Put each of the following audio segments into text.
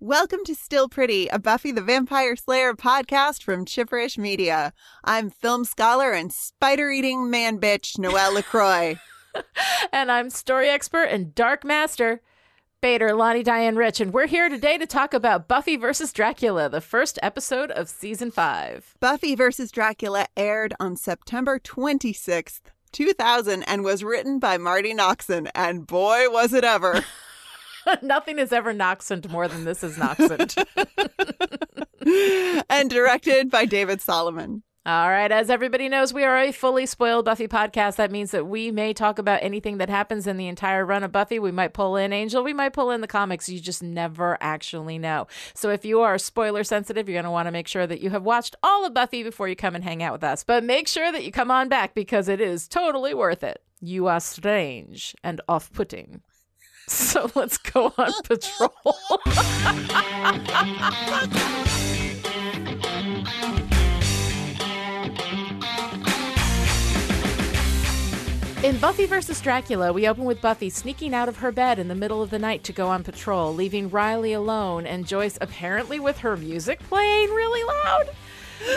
Welcome to Still Pretty, a Buffy the Vampire Slayer podcast from Chipperish Media. I'm film scholar and spider eating man bitch Noelle LaCroix. and I'm story expert and dark master Bader Lonnie Diane Rich, and we're here today to talk about Buffy versus Dracula, the first episode of season five. Buffy versus Dracula aired on September 26th, 2000, and was written by Marti Noxon, and boy, was it ever. Nothing is ever Noxent more than this is Noxent. and directed by David Solomon. All right, as everybody knows, we are a fully spoiled Buffy podcast. That means that we may talk about anything that happens in the entire run of Buffy. We might pull in Angel, we might pull in the comics. You just never actually know. So if you are spoiler sensitive, you're going to want to make sure that you have watched all of Buffy before you come and hang out with us. But make sure that you come on back because it is totally worth it. You are strange and off putting. So let's go on patrol. In Buffy vs. Dracula, we open with Buffy sneaking out of her bed in the middle of the night to go on patrol, leaving Riley alone and Joyce apparently with her music playing really loud.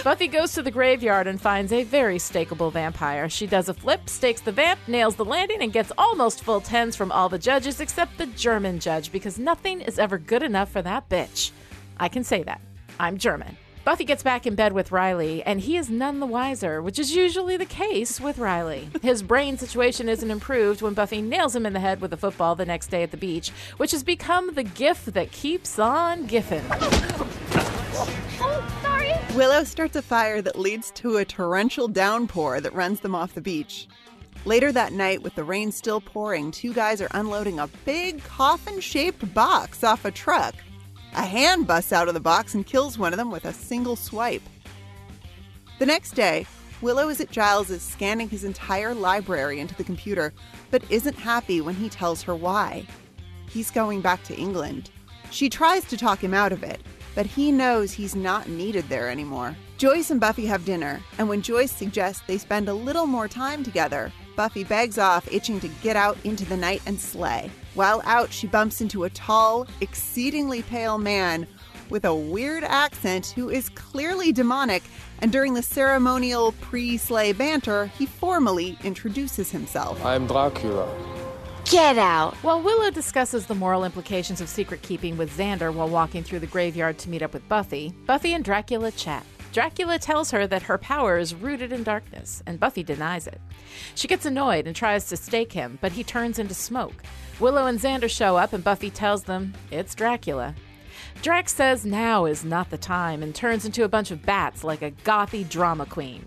Buffy goes to the graveyard and finds a very stakeable vampire. She does a flip, stakes the vamp, nails the landing, and gets almost full tens from all the judges except the German judge because nothing is ever good enough for that bitch. I can say that. I'm German. Buffy gets back in bed with Riley, and he is none the wiser, which is usually the case with Riley. His brain situation isn't improved when Buffy nails him in the head with a football the next day at the beach, which has become the gif that keeps on giffing. Oh, sorry. Willow starts a fire that leads to a torrential downpour that runs them off the beach. Later that night, with the rain still pouring, two guys are unloading a big coffin shaped box off a truck. A hand busts out of the box and kills one of them with a single swipe. The next day, Willow is at Giles's scanning his entire library into the computer, but isn't happy when he tells her why. He's going back to England. She tries to talk him out of it, but he knows he's not needed there anymore. Joyce and Buffy have dinner, and when Joyce suggests they spend a little more time together, Buffy begs off, itching to get out into the night and slay. While out, she bumps into a tall, exceedingly pale man with a weird accent who is clearly demonic, and during the ceremonial pre slay banter, he formally introduces himself. I'm Dracula. Get out. While Willow discusses the moral implications of secret keeping with Xander while walking through the graveyard to meet up with Buffy, Buffy and Dracula chat. Dracula tells her that her power is rooted in darkness, and Buffy denies it. She gets annoyed and tries to stake him, but he turns into smoke. Willow and Xander show up, and Buffy tells them it's Dracula. Drax says now is not the time and turns into a bunch of bats like a gothy drama queen.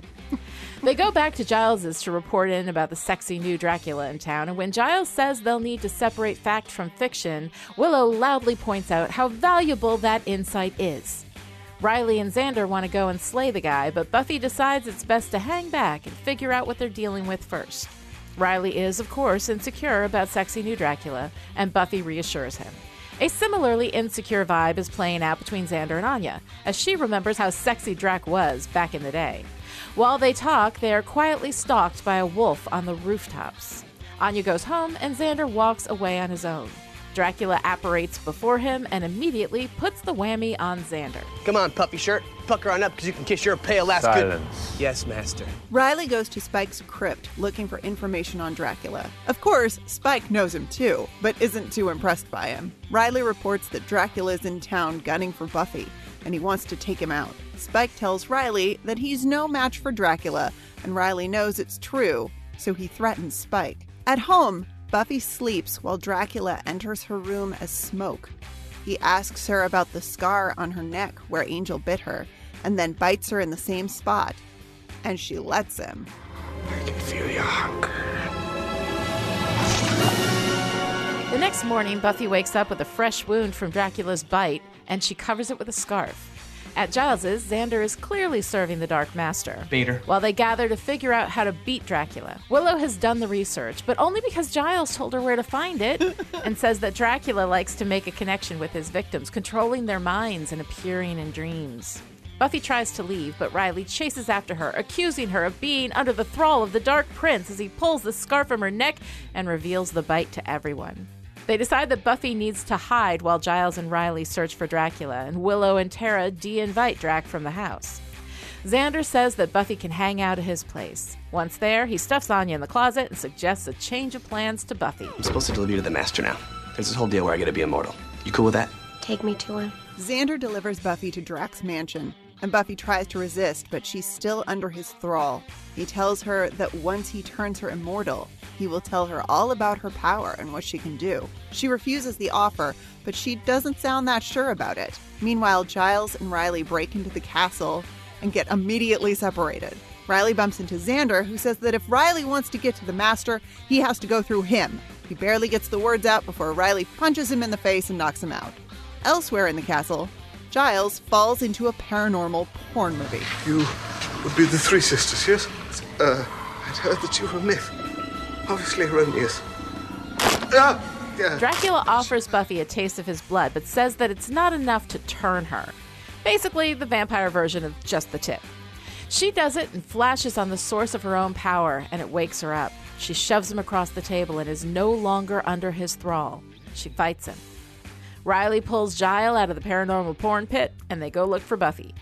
They go back to Giles's to report in about the sexy new Dracula in town, and when Giles says they'll need to separate fact from fiction, Willow loudly points out how valuable that insight is. Riley and Xander want to go and slay the guy, but Buffy decides it's best to hang back and figure out what they're dealing with first. Riley is, of course, insecure about sexy new Dracula, and Buffy reassures him. A similarly insecure vibe is playing out between Xander and Anya, as she remembers how sexy Drac was back in the day. While they talk, they are quietly stalked by a wolf on the rooftops. Anya goes home, and Xander walks away on his own. Dracula apparates before him and immediately puts the whammy on Xander. Come on, puppy shirt. Pucker on up because you can kiss your pale ass good. Silence. Yes, master. Riley goes to Spike's crypt looking for information on Dracula. Of course, Spike knows him too, but isn't too impressed by him. Riley reports that Dracula is in town gunning for Buffy, and he wants to take him out. Spike tells Riley that he's no match for Dracula, and Riley knows it's true, so he threatens Spike. At home, Buffy sleeps while Dracula enters her room as smoke. He asks her about the scar on her neck where Angel bit her, and then bites her in the same spot. And she lets him. I can feel your hunger. The next morning, Buffy wakes up with a fresh wound from Dracula's bite, and she covers it with a scarf. At Giles's, Xander is clearly serving the Dark Master. Bader. While they gather to figure out how to beat Dracula. Willow has done the research, but only because Giles told her where to find it and says that Dracula likes to make a connection with his victims, controlling their minds and appearing in dreams. Buffy tries to leave, but Riley chases after her, accusing her of being under the thrall of the Dark Prince as he pulls the scarf from her neck and reveals the bite to everyone. They decide that Buffy needs to hide while Giles and Riley search for Dracula, and Willow and Tara de invite Drac from the house. Xander says that Buffy can hang out at his place. Once there, he stuffs Anya in the closet and suggests a change of plans to Buffy. I'm supposed to deliver you to the master now. There's this whole deal where I get to be immortal. You cool with that? Take me to him. Xander delivers Buffy to Drac's mansion, and Buffy tries to resist, but she's still under his thrall. He tells her that once he turns her immortal, he will tell her all about her power and what she can do. She refuses the offer, but she doesn't sound that sure about it. Meanwhile, Giles and Riley break into the castle and get immediately separated. Riley bumps into Xander, who says that if Riley wants to get to the Master, he has to go through him. He barely gets the words out before Riley punches him in the face and knocks him out. Elsewhere in the castle, Giles falls into a paranormal porn movie. You would be the three sisters, yes? Uh, I'd heard that you were a myth. Obviously erroneous. Ah! Yeah. Dracula offers Buffy a taste of his blood, but says that it's not enough to turn her. Basically, the vampire version of just the tip. She does it and flashes on the source of her own power, and it wakes her up. She shoves him across the table and is no longer under his thrall. She fights him. Riley pulls Giles out of the paranormal porn pit, and they go look for Buffy.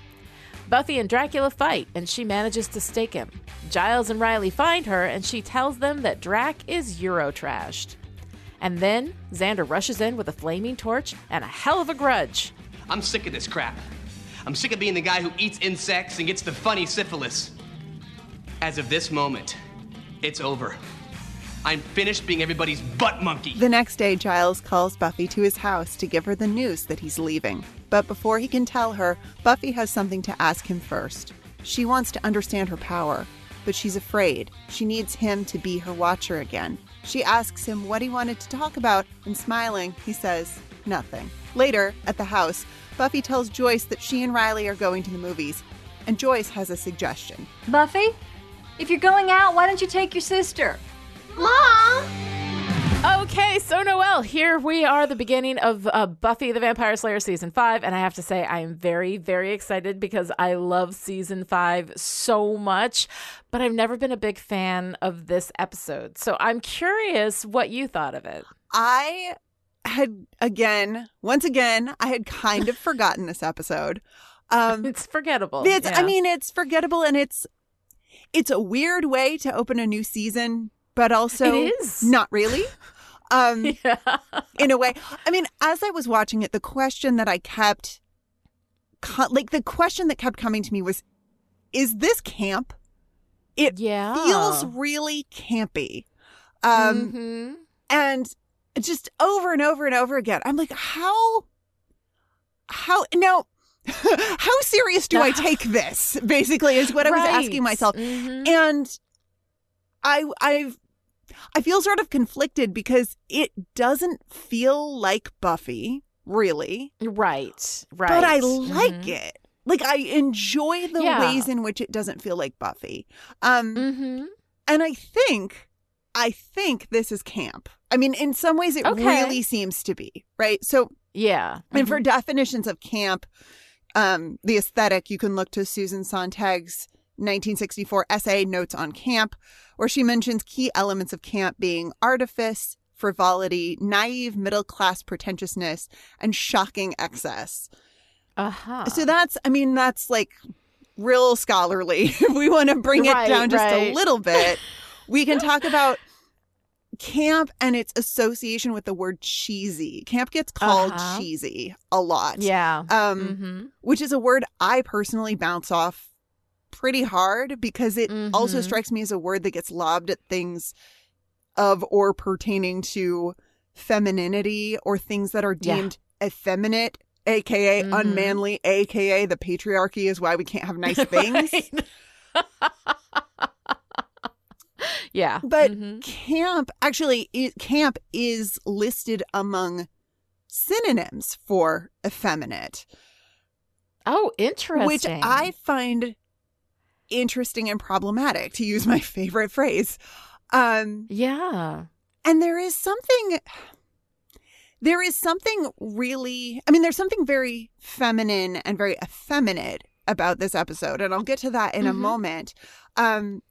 Buffy and Dracula fight, and she manages to stake him. Giles and Riley find her, and she tells them that Drac is Eurotrashed. And then Xander rushes in with a flaming torch and a hell of a grudge. I'm sick of this crap. I'm sick of being the guy who eats insects and gets the funny syphilis. As of this moment, it's over. I'm finished being everybody's butt monkey. The next day, Giles calls Buffy to his house to give her the news that he's leaving. But before he can tell her, Buffy has something to ask him first. She wants to understand her power, but she's afraid. She needs him to be her watcher again. She asks him what he wanted to talk about, and smiling, he says, nothing. Later, at the house, Buffy tells Joyce that she and Riley are going to the movies, and Joyce has a suggestion. Buffy, if you're going out, why don't you take your sister? Mom! Okay, so Noelle, here we are, the beginning of uh, Buffy the Vampire Slayer season five, and I have to say I am very, very excited because I love season five so much, but I've never been a big fan of this episode. So I'm curious what you thought of it. I had again, once again, I had kind of forgotten this episode. Um, It's forgettable. it's, I mean, it's forgettable, and it's it's a weird way to open a new season, but also not really. Um, yeah. in a way, I mean, as I was watching it, the question that I kept, like the question that kept coming to me was, "Is this camp?" It Yeah. feels really campy. Um, Mhm. and just over and over and over again i'm like how how now how serious do i take this basically is what i was Right. asking myself Mhm. and i i've i feel sort of conflicted because it doesn't feel like buffy really Right. Right. but i like Mhm. it like i enjoy the Yeah. ways in which it doesn't feel like buffy um Mhm. and I think, I think this is camp. I mean, in some ways, it Okay. really seems to be, right? So, Yeah. and for definitions of camp, um, the aesthetic, you can look to Susan Sontag's 1964 essay, Notes on Camp, where she mentions key elements of camp being artifice, frivolity, naive middle class pretentiousness, and shocking excess. uh-huh. So that's, I mean, that's like real scholarly. if we want to bring it Right, down just a little bit, we can talk about camp and its association with the word cheesy. Camp gets called Uh-huh. cheesy a lot. yeah. Um, hmm which is a word I personally bounce off pretty hard because it also Mhm. strikes me as a word that gets lobbed at things of or pertaining to femininity or things that are Yeah. deemed effeminate, aka Mhm. unmanly, aka the patriarchy is why we can't have nice things. yeah. But Mhm. camp actually it, camp is listed among synonyms for effeminate. Oh, interesting. which I find interesting and problematic to use my favorite phrase. Um, Yeah. and there is something, there is something really, I mean, there's something very feminine and very effeminate about this episode, and I'll get to that in a Mhm. moment. Um,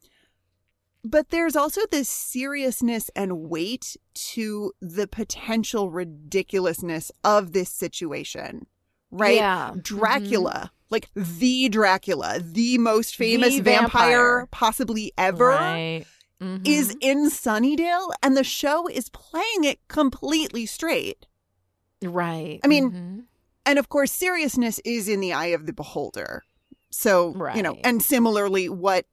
but there's also this seriousness and weight to the potential ridiculousness of this situation, right? Yeah. Dracula, like the Dracula, the most famous The vampire, vampire. possibly ever, Right. Mhm. is in Sunnydale, and the show is playing it completely straight. right. I mean, Mhm. And of course, seriousness is in the eye of the beholder. So, right. you know, and similarly, what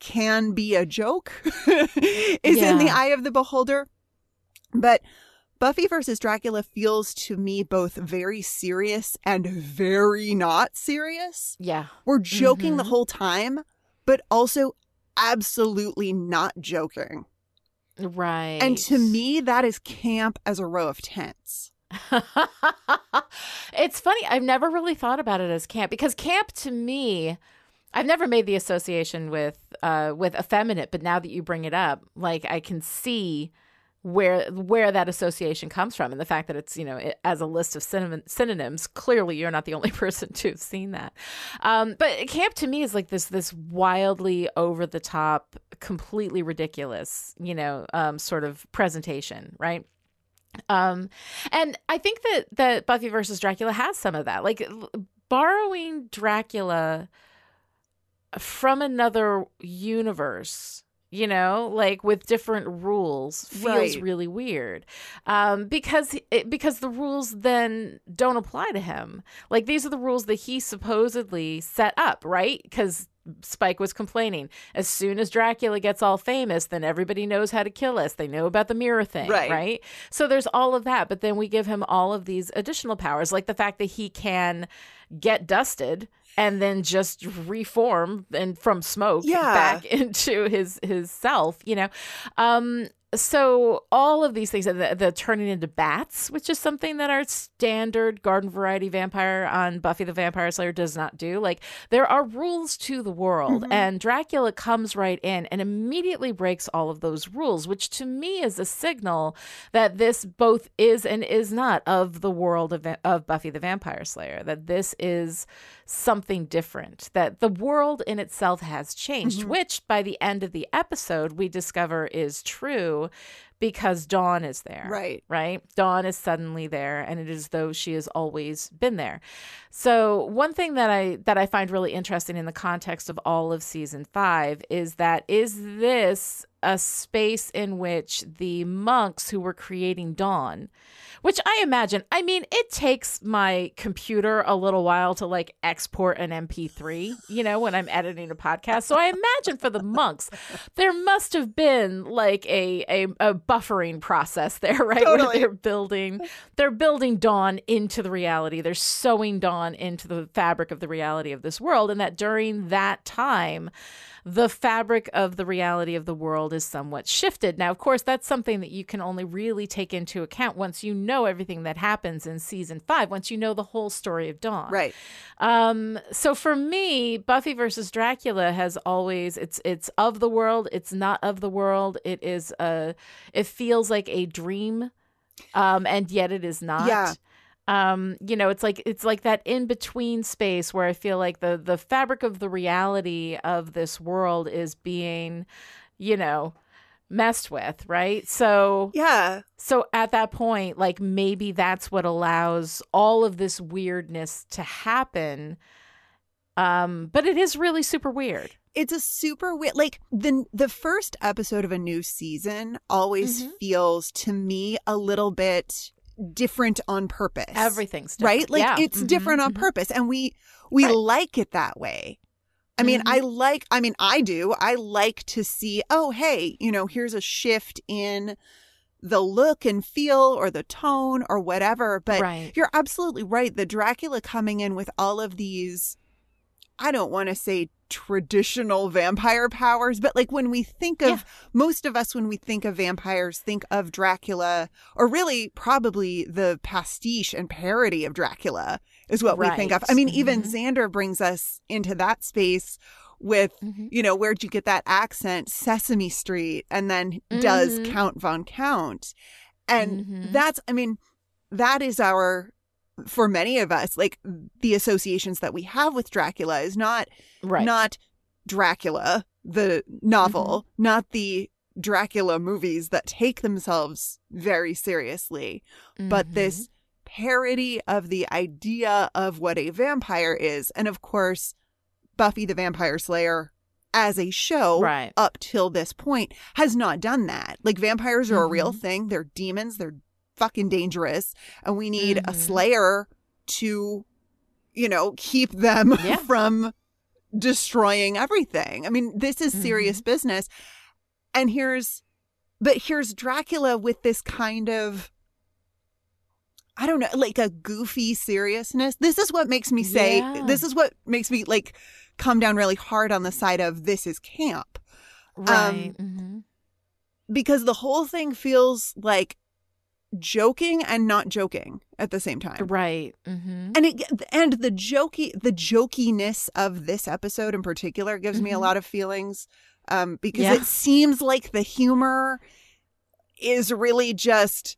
can be a joke is in the eye of the beholder. But Buffy versus Dracula feels to me both very serious and very not serious. yeah. We're joking the Mhm. whole time, but also absolutely not joking. Right. And to me, that is camp as a row of tents. it's funny. I've never really thought about it as camp because camp to me, I've never made the association with uh with effeminate, but now that you bring it up, like I can see where where that association comes from. And the fact that it's you know it, as a list of synonym, synonyms clearly you're not the only person to have seen that. Um, but camp to me is like this this wildly over the top completely ridiculous you know um, sort of presentation right? Um and i think that that buffy versus dracula has some of that. Like borrowing dracula from another universe you know like with different rules feels Right. really weird um because it, because the rules then don't apply to him like these are the rules that he supposedly set up right because Spike was complaining. As soon as Dracula gets all famous, then everybody knows how to kill us. They know about the mirror thing, Right. right? So there's all of that, but then we give him all of these additional powers, like the fact that he can get dusted and then just reform and from smoke Yeah. back into his his self, you know. Um so all of these things the, the turning into bats which is something that our standard garden variety vampire on buffy the vampire slayer does not do. Like there are rules to the world mm-hmm. and dracula comes right in and immediately breaks all of those rules which to me is a signal that this both is and is not of the world of, of buffy the vampire slayer that this is something different that the world in itself has changed mm-hmm. which by the end of the episode we discover is true because dawn is there Right. right dawn is suddenly there and it is as though she has always been there so one thing that i that i find really interesting in the context of all of season five is that is this a space in which the monks who were creating dawn which i imagine i mean it takes my computer a little while to like export an mp3 you know when i'm editing a podcast. So i imagine for the monks there must have been like a a, a buffering process there right? Where they're building they're building dawn into the reality. They're sewing dawn into the fabric of the reality of this world and that during that time the fabric of the reality of the world is somewhat shifted. Now, of course, that's something that you can only really take into account once you know everything that happens in season five, once you know the whole story of Dawn. Right. Um, so for me, Buffy versus Dracula has always it's it's of the world, it's not of the world. It is a it feels like a dream, um, and yet it is not. Yeah. Um, you know, it's like it's like that in between space where I feel like the the fabric of the reality of this world is being, you know, messed with, right? So Yeah. so at that point, like maybe that's what allows all of this weirdness to happen. Um, but it is really super weird. It's a super weird like the the first episode of a new season always Mhm. feels to me a little bit different on purpose. Everything's different. right? Like Yeah. it's Mhm, different on mhm. purpose and we we Right. like it that way. I mean, Mhm. I like I mean, I do. I like to see, oh, hey, you know, here's a shift in the look and feel or the tone or whatever, but Right. you're absolutely right. The Dracula coming in with all of these I don't want to say traditional vampire powers, but like when we think of Yeah. most of us, when we think of vampires, think of Dracula, or really probably the pastiche and parody of Dracula is what we think of. I mean, even Mhm. Xander brings us into that space with, Mhm. you know, where'd you get that accent? Sesame Street, and then does Mhm. Count Von Count. And Mhm. that's, I mean, that is our for many of us like the associations that we have with dracula is not Right. not dracula the novel, not the Dracula movies that take themselves very seriously, but this parody of the idea of what a vampire is. And of course, Buffy the Vampire Slayer as a show Right. up till this point has not done that. Like vampires are a real Mhm. thing. They're demons. They're fucking dangerous. And we need a Mhm. slayer to, you know, keep them Yeah. from destroying everything. I mean, this is serious Mm-hmm. business. And here's, but here's Dracula with this kind of, I don't know, like a goofy seriousness. This is what makes me say, Yeah. this is what makes me like come down really hard on the side of this is camp Right. mhm. because the whole thing feels like joking and not joking at the same time. Right. hmm And it and the jokey the jokiness of this episode in particular gives me a Mhm. lot of feelings um because Yeah. it seems like the humor is really just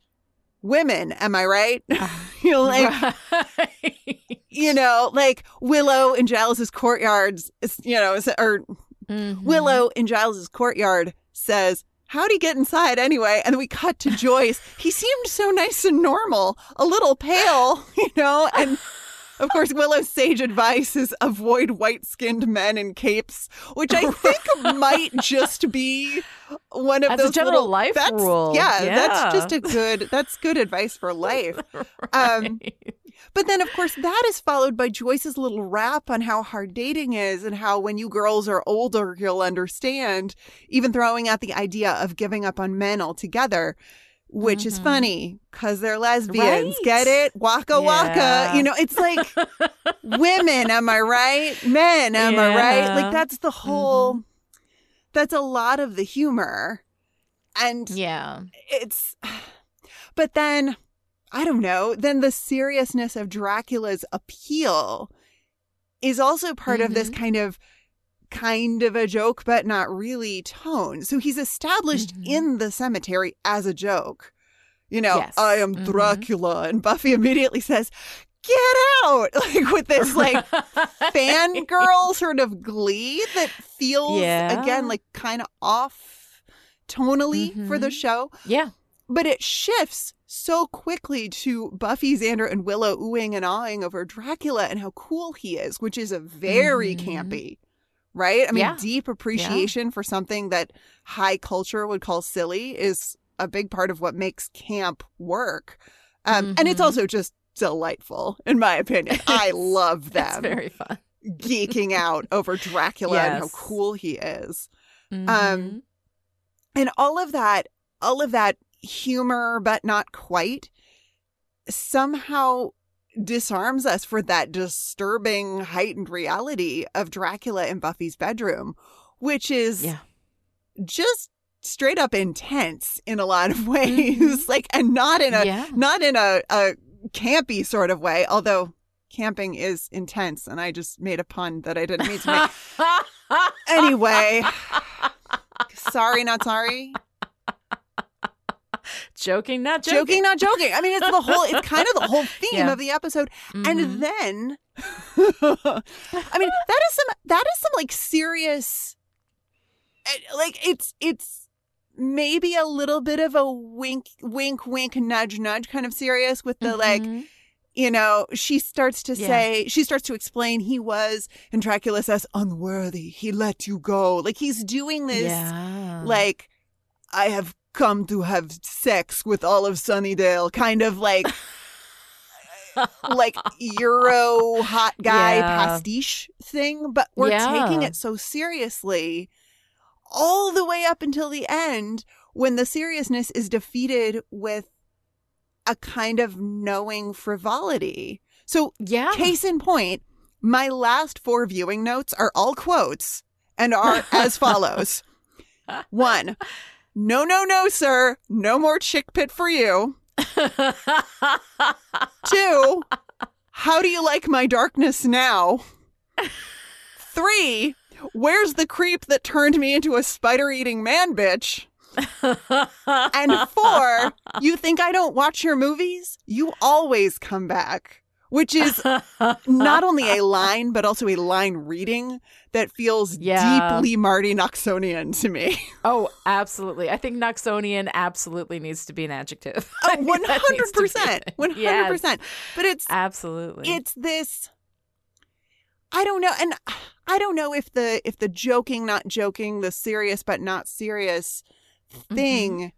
women, am I right? you know like right. you know, like Willow in Giles's courtyards, you know, or Mhm. Willow in Giles's courtyard says, How'd he get inside anyway? And we cut to Joyce. He seemed so nice and normal, a little pale, you know? And of course, Willow's sage advice is avoid white skinned men in capes, which I think might just be one of That's a those general little- life that's- rule. Yeah, Yeah. that's just a good that's good advice for life. Um, Right. But then, of course, that is followed by Joyce's little rap on how hard dating is and how when you girls are older, you'll understand, even throwing out the idea of giving up on men altogether, which is Mhm. funny because they're lesbians. Right. Get it? Waka waka. Yeah. You know, it's like women, am I right? Men, am I right? Like, that's the whole, that's a lot of the humor. And yeah. it's but then i don't know then the seriousness of dracula's appeal is also part of this Mhm. kind of kind of a joke but not really tone so he's established Mhm. in the cemetery as a joke you know Yes. i am Mhm. dracula and buffy immediately says get out like with this like fangirl sort of glee that feels Yeah. again like kind of off tonally for the Mhm. show Yeah. but it shifts so quickly to Buffy, Xander, and Willow oohing and awing over Dracula and how cool he is, which is a very Mhm. campy, right? I mean, Yeah. deep appreciation for something that high culture would call silly is a big part of what makes camp work. Um, And it's Mhm. also just delightful, in my opinion. I love them very fun. geeking out over Dracula and how cool he is Um, Mhm. and all of that all of that humor but not quite somehow disarms us for that disturbing heightened reality of Dracula in Buffy's bedroom which is yeah. just straight up intense in a lot of ways mm-hmm. like and not in a Yeah. not in a, a campy sort of way although camping is intense and I just made a pun that I didn't mean to make anyway sorry not sorry joking, not joking. joking. not joking. I mean, it's the whole, it's kind of the whole theme Yeah. of the episode. Mhm. And then, I mean, that is some, that is some like serious, eh, like it's, it's maybe a little bit of a wink, wink, wink, nudge, nudge kind of serious with the like, Mhm. you know, she starts to Yeah. say, she starts to explain he was, and Dracula says, unworthy. He let you go. Like he's doing this yeah. like I have come to have sex with all of Sunnydale, kind of like like Euro hot guy Yeah. pastiche thing, but we're Yeah. taking it so seriously all the way up until the end when the seriousness is defeated with a kind of knowing frivolity. So yeah. Case in point, my last four viewing notes are all quotes and are as follows. One, no, no, no, sir. No more chick pit for you. Two, how do you like my darkness now? Three, where's the creep that turned me into a spider eating man bitch? And four, you think I don't watch your movies? You always come back. Which is not only a line but also a line reading that feels Yeah. deeply Marti Noxonian to me. Oh, absolutely. I think Knoxonian absolutely needs to be an adjective. Oh, One hundred percent. one hundred percent. But it's Absolutely. it's this. I don't know, and I don't know if the if the joking, not joking, the serious but not serious Mm-hmm. thing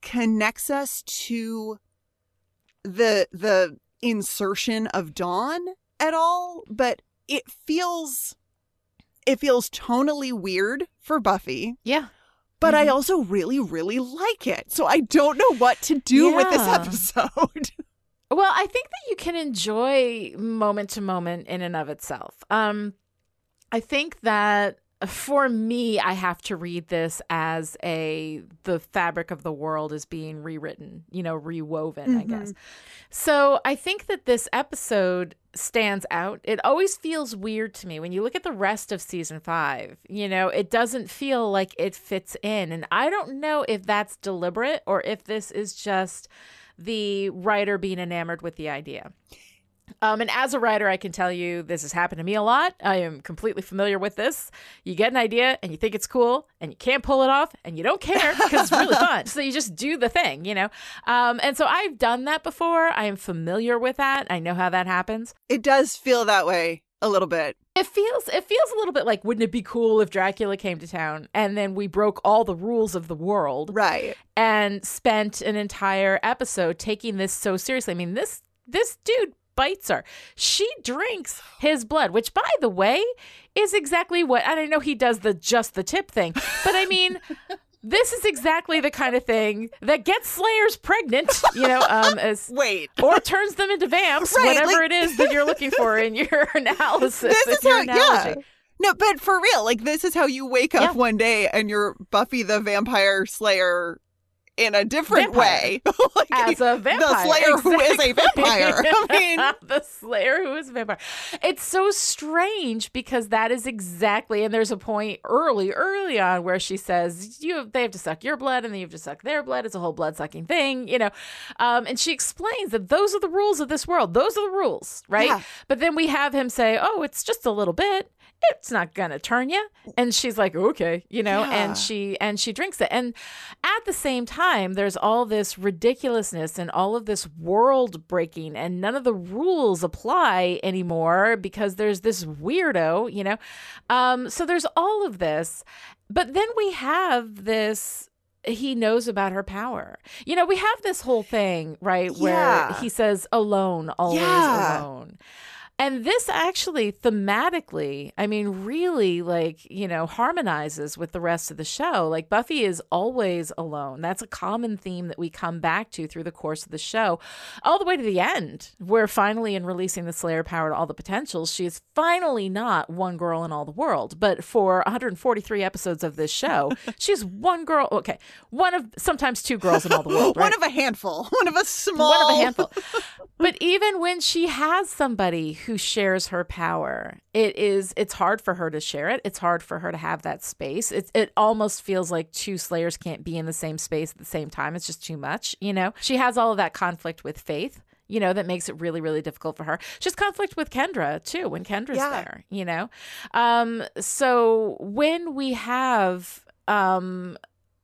connects us to the the insertion of Dawn at all, but it feels it feels tonally weird for Buffy, yeah. but I Mhm. also really really like it. So I don't know what to do with this episode. Well, I think that you can enjoy moment to moment in and of itself. Um, I think that for me, I have to read this as a the fabric of the world is being rewritten, you know, rewoven, I guess. Mm-hmm. So I think that this episode stands out. It always feels weird to me when you look at the rest of season five. You know, it doesn't feel like it fits in, and I don't know if that's deliberate or if this is just the writer being enamored with the idea. Um, and as a writer, I can tell you this has happened to me a lot. I am completely familiar with this. You get an idea and you think it's cool and you can't pull it off and you don't care because it's really fun. So you just do the thing, you know? Um, and so I've done that before. I am familiar with that. I know how that happens. It does feel that way a little bit. It feels it feels a little bit like wouldn't it be cool if Dracula came to town and then we broke all the rules of the world Right. and spent an entire episode taking this so seriously. I mean, this this dude bites her. She drinks his blood, which by the way is exactly what and I know he does the just the tip thing, but I mean this is exactly the kind of thing that gets slayers pregnant, you know, um as Wait. or turns them into vamps, Right, whatever like- it is that you're looking for in your analysis. This is how, yeah. No, but for real, like this is how you wake up Yeah. one day and you're Buffy the Vampire Slayer in a different Vampire. way. Like, as a vampire. The Slayer who is a vampire. I mean, the Slayer who is a vampire. It's so strange because that is exactly, and there's a point early, early on where she says, "You, they have to suck your blood, and then you have to suck their blood. It's a whole blood sucking thing, you know." Um, and she explains that those are the rules of this world. Those are the rules, right? Yeah. But then we have him say, "Oh, it's just a little bit." It's not gonna turn you, and she's like, "Okay," you know, Yeah. and she and she drinks it, and at the same time, there's all this ridiculousness and all of this world breaking, and none of the rules apply anymore because there's this weirdo, you know. Um, so there's all of this, but then we have this. He knows about her power. You know, we have this whole thing, right, where Yeah. he says, alone, always Yeah. alone. And this actually thematically, I mean, really like, you know, harmonizes with the rest of the show. Like Buffy is always alone. That's a common theme that we come back to through the course of the show, all the way to the end, where finally, in releasing the Slayer power to all the potentials, she is finally not one girl in all the world. But for 143 episodes of this show, she's one girl. Okay. One of sometimes two girls in all the world. one of a handful. One of a small. one of a handful. but even when she has somebody who shares her power, it is it's hard for her to share it. It's hard for her to have that space. It it almost feels like two slayers can't be in the same space at the same time. It's just too much, you know. She has all of that conflict with Faith. You know, that makes it really, really difficult for her. She has conflict with Kendra too when Kendra's Yeah. there, you know? Um, so when we have um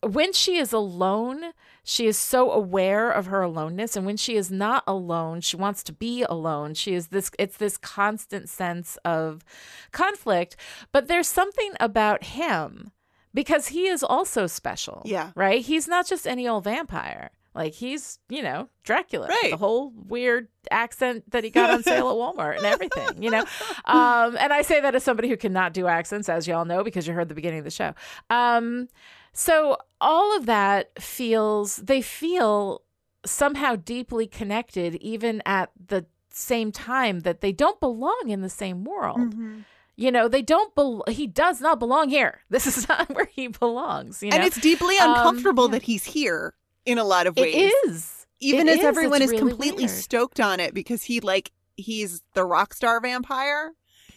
when she is alone, she is so aware of her aloneness. And when she is not alone, she wants to be alone. She is this, it's this constant sense of conflict. But there's something about him because he is also special. Yeah. Right? He's not just any old vampire. Like he's, you know, Dracula. Right. The whole weird accent that he got on sale at Walmart and everything, you know? Um, and I say that as somebody who cannot do accents, as y'all know, because you heard the beginning of the show. Um, so all of that feels, they feel somehow deeply connected, even at the same time that they don't belong in the same world. Mm-hmm. You know, they don't, he does not belong here. This is not where he belongs, you know? and it's deeply Um, uncomfortable yeah. that he's here in a lot of ways. It is. Even It as is. everyone It's is really completely weird. stoked on it because he like he's the rock star vampire.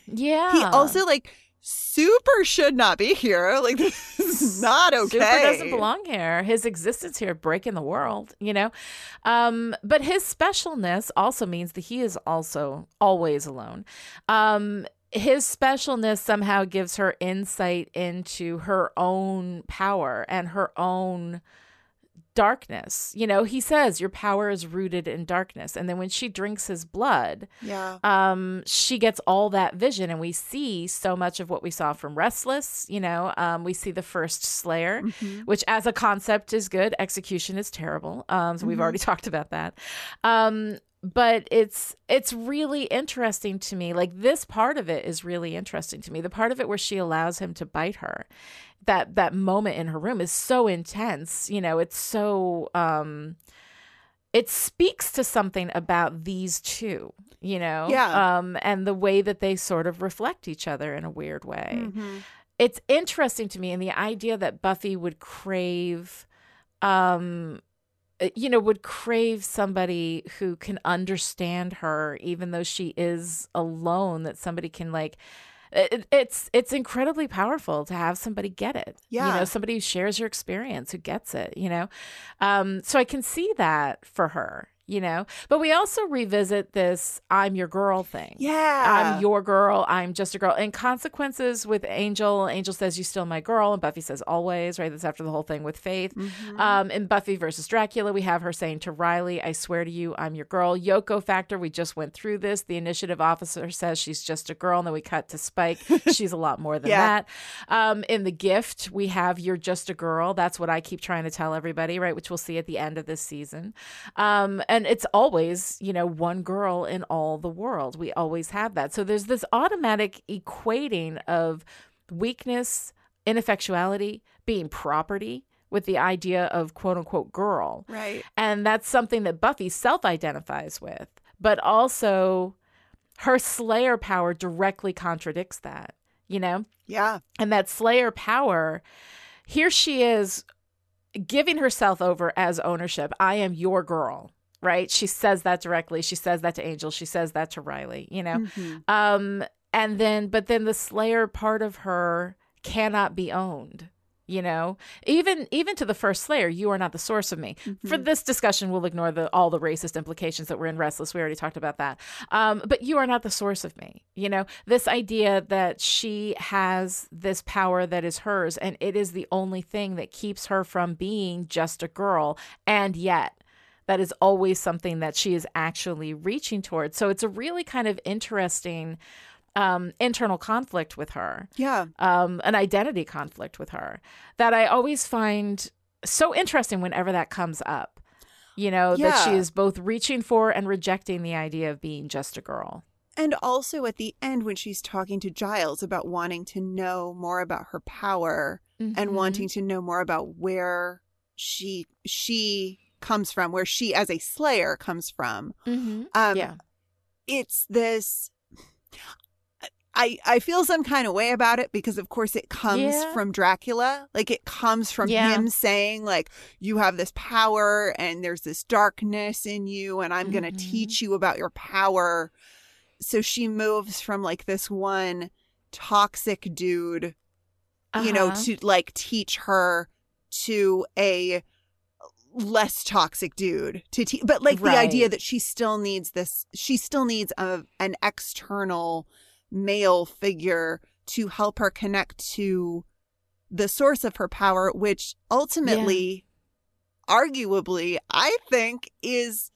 Yeah. He also like super should not be here. Like this is not okay. Super doesn't belong here. His existence here breaking the world, you know. Um, but his specialness also means that he is also always alone. Um, his specialness somehow gives her insight into her own power and her own darkness. You know, he says your power is rooted in darkness. And then when she drinks his blood, Yeah. um, she gets all that vision, and we see so much of what we saw from Restless. You know, um, we see the first Slayer, which as a concept is good. Execution is terrible. Um, so we've already talked about that. Um, but it's it's really interesting to me. Like this part of it is really interesting to me. The part of it where she allows him to bite her, that that moment in her room is so intense. You know, it's so. Um, it speaks to something about these two, you know? Yeah. Um, and the way that they sort of reflect each other in a weird way. Mm-hmm. It's interesting to me, and the idea that Buffy would crave, um, you know, would crave somebody who can understand her, even though she is alone, that somebody can like. It, it's it's incredibly powerful to have somebody get it. Yeah, you know, somebody who shares your experience, who gets it. You know, um, so I can see that for her, you know. But we also revisit this "I'm your girl" thing. Yeah. I'm your girl. I'm just a girl. And consequences with Angel. Angel says, "You still my girl," and Buffy says, "Always." Right. That's after the whole thing with Faith. Mm-hmm. Um, in Buffy versus Dracula, we have her saying to Riley, "I swear to you, I'm your girl." Yoko factor. We just went through this. The initiative officer says she's just a girl, and then we cut to Spike. she's a lot more than Yeah. that. Um, in the gift, we have "You're just a girl." That's what I keep trying to tell everybody. Right, which we'll see at the end of this season. Um, and it's always, you know, one girl in all the world. We always have that. So there's this automatic equating of weakness, ineffectuality, being property with the idea of quote unquote girl. Right. And that's something that Buffy self identifies with, but also her Slayer power directly contradicts that, you know? Yeah. And that Slayer power, here she is giving herself over as ownership. I am your girl, right? She says that directly. She says that to Angel. She says that to Riley, you know? Mhm. Um, and then, but then the Slayer part of her cannot be owned. You know, even even to the first Slayer, you are not the source of me. For this discussion, we'll ignore the all the racist implications that were in Restless. We already talked about that. Um, but you are not the source of me. You know, this idea that she has this power that is hers, and it is the only thing that keeps her from being just a girl, and yet that is always something that she is actually reaching towards. So it's a really kind of interesting um, internal conflict with her, Yeah. um, an identity conflict with her that I always find so interesting whenever that comes up. You know, that she is both reaching for and rejecting the idea of being just a girl. And also at the end, when she's talking to Giles about wanting to know more about her power and Mhm. wanting to know more about where she she comes from, where she as a Slayer comes from. Mhm. Um, yeah. it's this. I I feel some kind of way about it because of course it comes Yeah. from Dracula. Like it comes from Yeah. him saying like you have this power and there's this darkness in you and I'm going to teach you about your power. So she moves from like this one toxic dude, you know, Uh-huh. to like teach her to a less toxic dude to te- but like the idea that she still needs this she still needs a an external male figure to help her connect to the source of her power which ultimately arguably i think is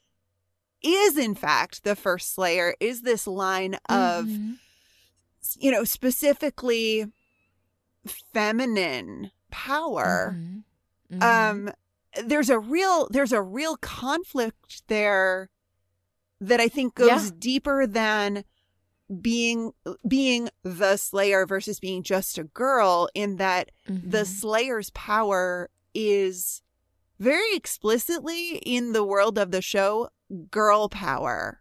is in fact the first slayer is this line of Mhm. you know specifically feminine power Mhm. Mhm. um there's a real there's a real conflict there that i think goes Yeah. deeper than being being the slayer versus being just a girl in that the Mhm. slayer's power is very explicitly in the world of the show girl power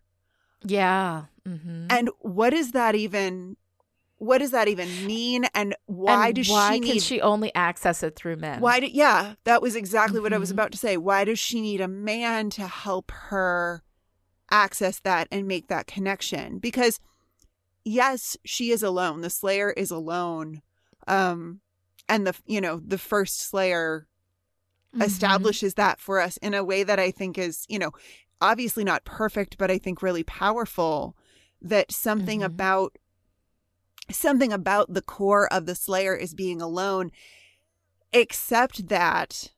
yeah. hmm and what does that even what does that even mean and why And does why she can need she only access it through men? Why did yeah, that was exactly what I was Mhm. about to say. Why does she need a man to help her access that and make that connection? Because yes, she is alone. The Slayer is alone. Um and the you know, the first Slayer Mhm. establishes that for us in a way that I think is, you know, obviously not perfect, but I think really powerful that something Mhm. about something about the core of the slayer is being alone except that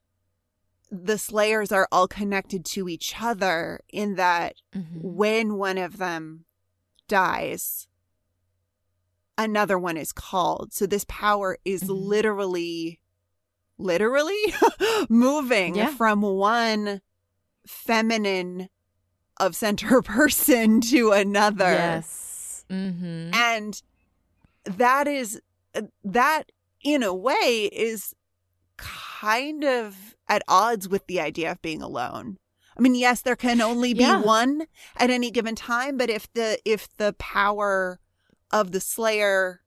the slayers are all connected to each other in that Mhm. when one of them dies another one is called so this power is Mhm. literally literally moving Yeah. from one feminine of center person to another Yes. Mm-hmm. and that is uh, that in a way is kind of at odds with the idea of being alone i mean yes there can only be Yeah. one at any given time but if the if the power of the slayer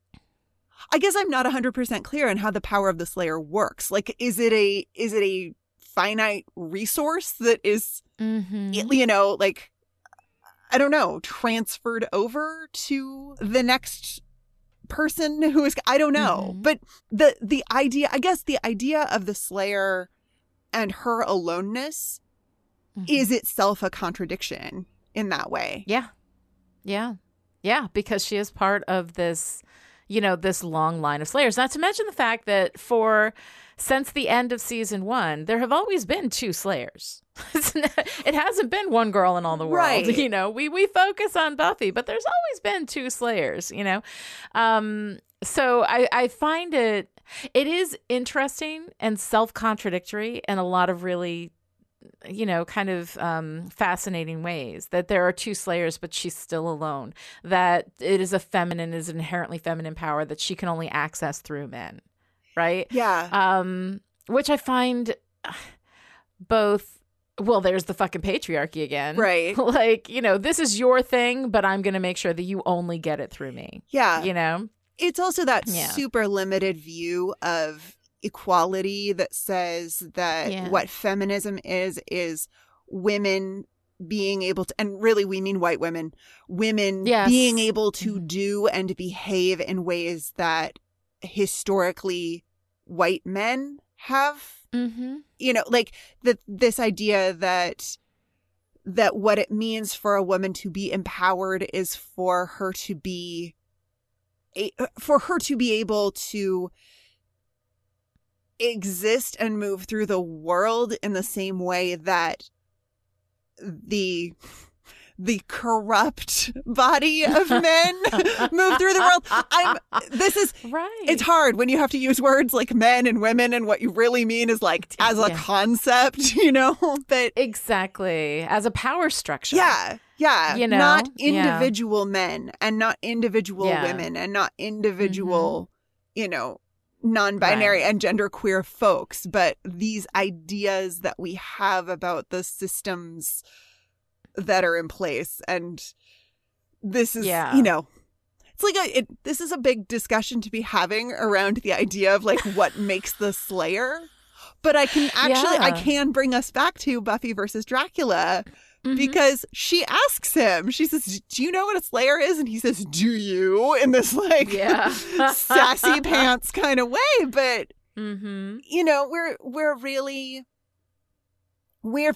i guess i'm not 100% clear on how the power of the slayer works like is it a is it a finite resource that is Mm-hmm. you know, like I don't know, transferred over to the next person who is I don't know. Mhm. But the the idea I guess the idea of the slayer and her aloneness Mhm. is itself a contradiction in that way. Yeah. Yeah. Yeah. Because she is part of this, you know, this long line of Slayers. Not to mention the fact that for since the end of season one, there have always been two Slayers. It hasn't been one girl in all the world. Right. You know, we we focus on Buffy, but there's always been two Slayers, you know. Um so I, I find it it is interesting and self-contradictory in a lot of really you know, kind of um, fascinating ways that there are two slayers, but she's still alone. That it is a feminine, is an inherently feminine power that she can only access through men, right? Yeah. Um, which I find both. Well, there's the fucking patriarchy again, Right. like you know, this is your thing, but I'm gonna make sure that you only get it through me. yeah. You know, it's also that Yeah. super limited view of equality that says that Yeah. what feminism is is women being able to and really we mean white women women Yes. being able to Mhm. do and behave in ways that historically white men have mm-hmm. you know like that this idea that that what it means for a woman to be empowered is for her to be a, for her to be able to exist and move through the world in the same way that the the corrupt body of men move through the world i'm this is right. it's hard when you have to use words like men and women and what you really mean is like as a Yeah. concept you know but exactly as a power structure. yeah yeah You know? not Yeah. individual men and not individual Yeah. women and not mm-hmm. individual you know non-binary Right. and genderqueer folks but these ideas that we have about the systems that are in place and this is Yeah. you know it's like a it, this is a big discussion to be having around the idea of like what makes the slayer but i can actually i can bring us back to buffy versus dracula Mhm. because she asks him she says do you know what a slayer is and he says do you in this like Yeah. sassy pants kind of way but Mm-hmm. you know we're we're really we're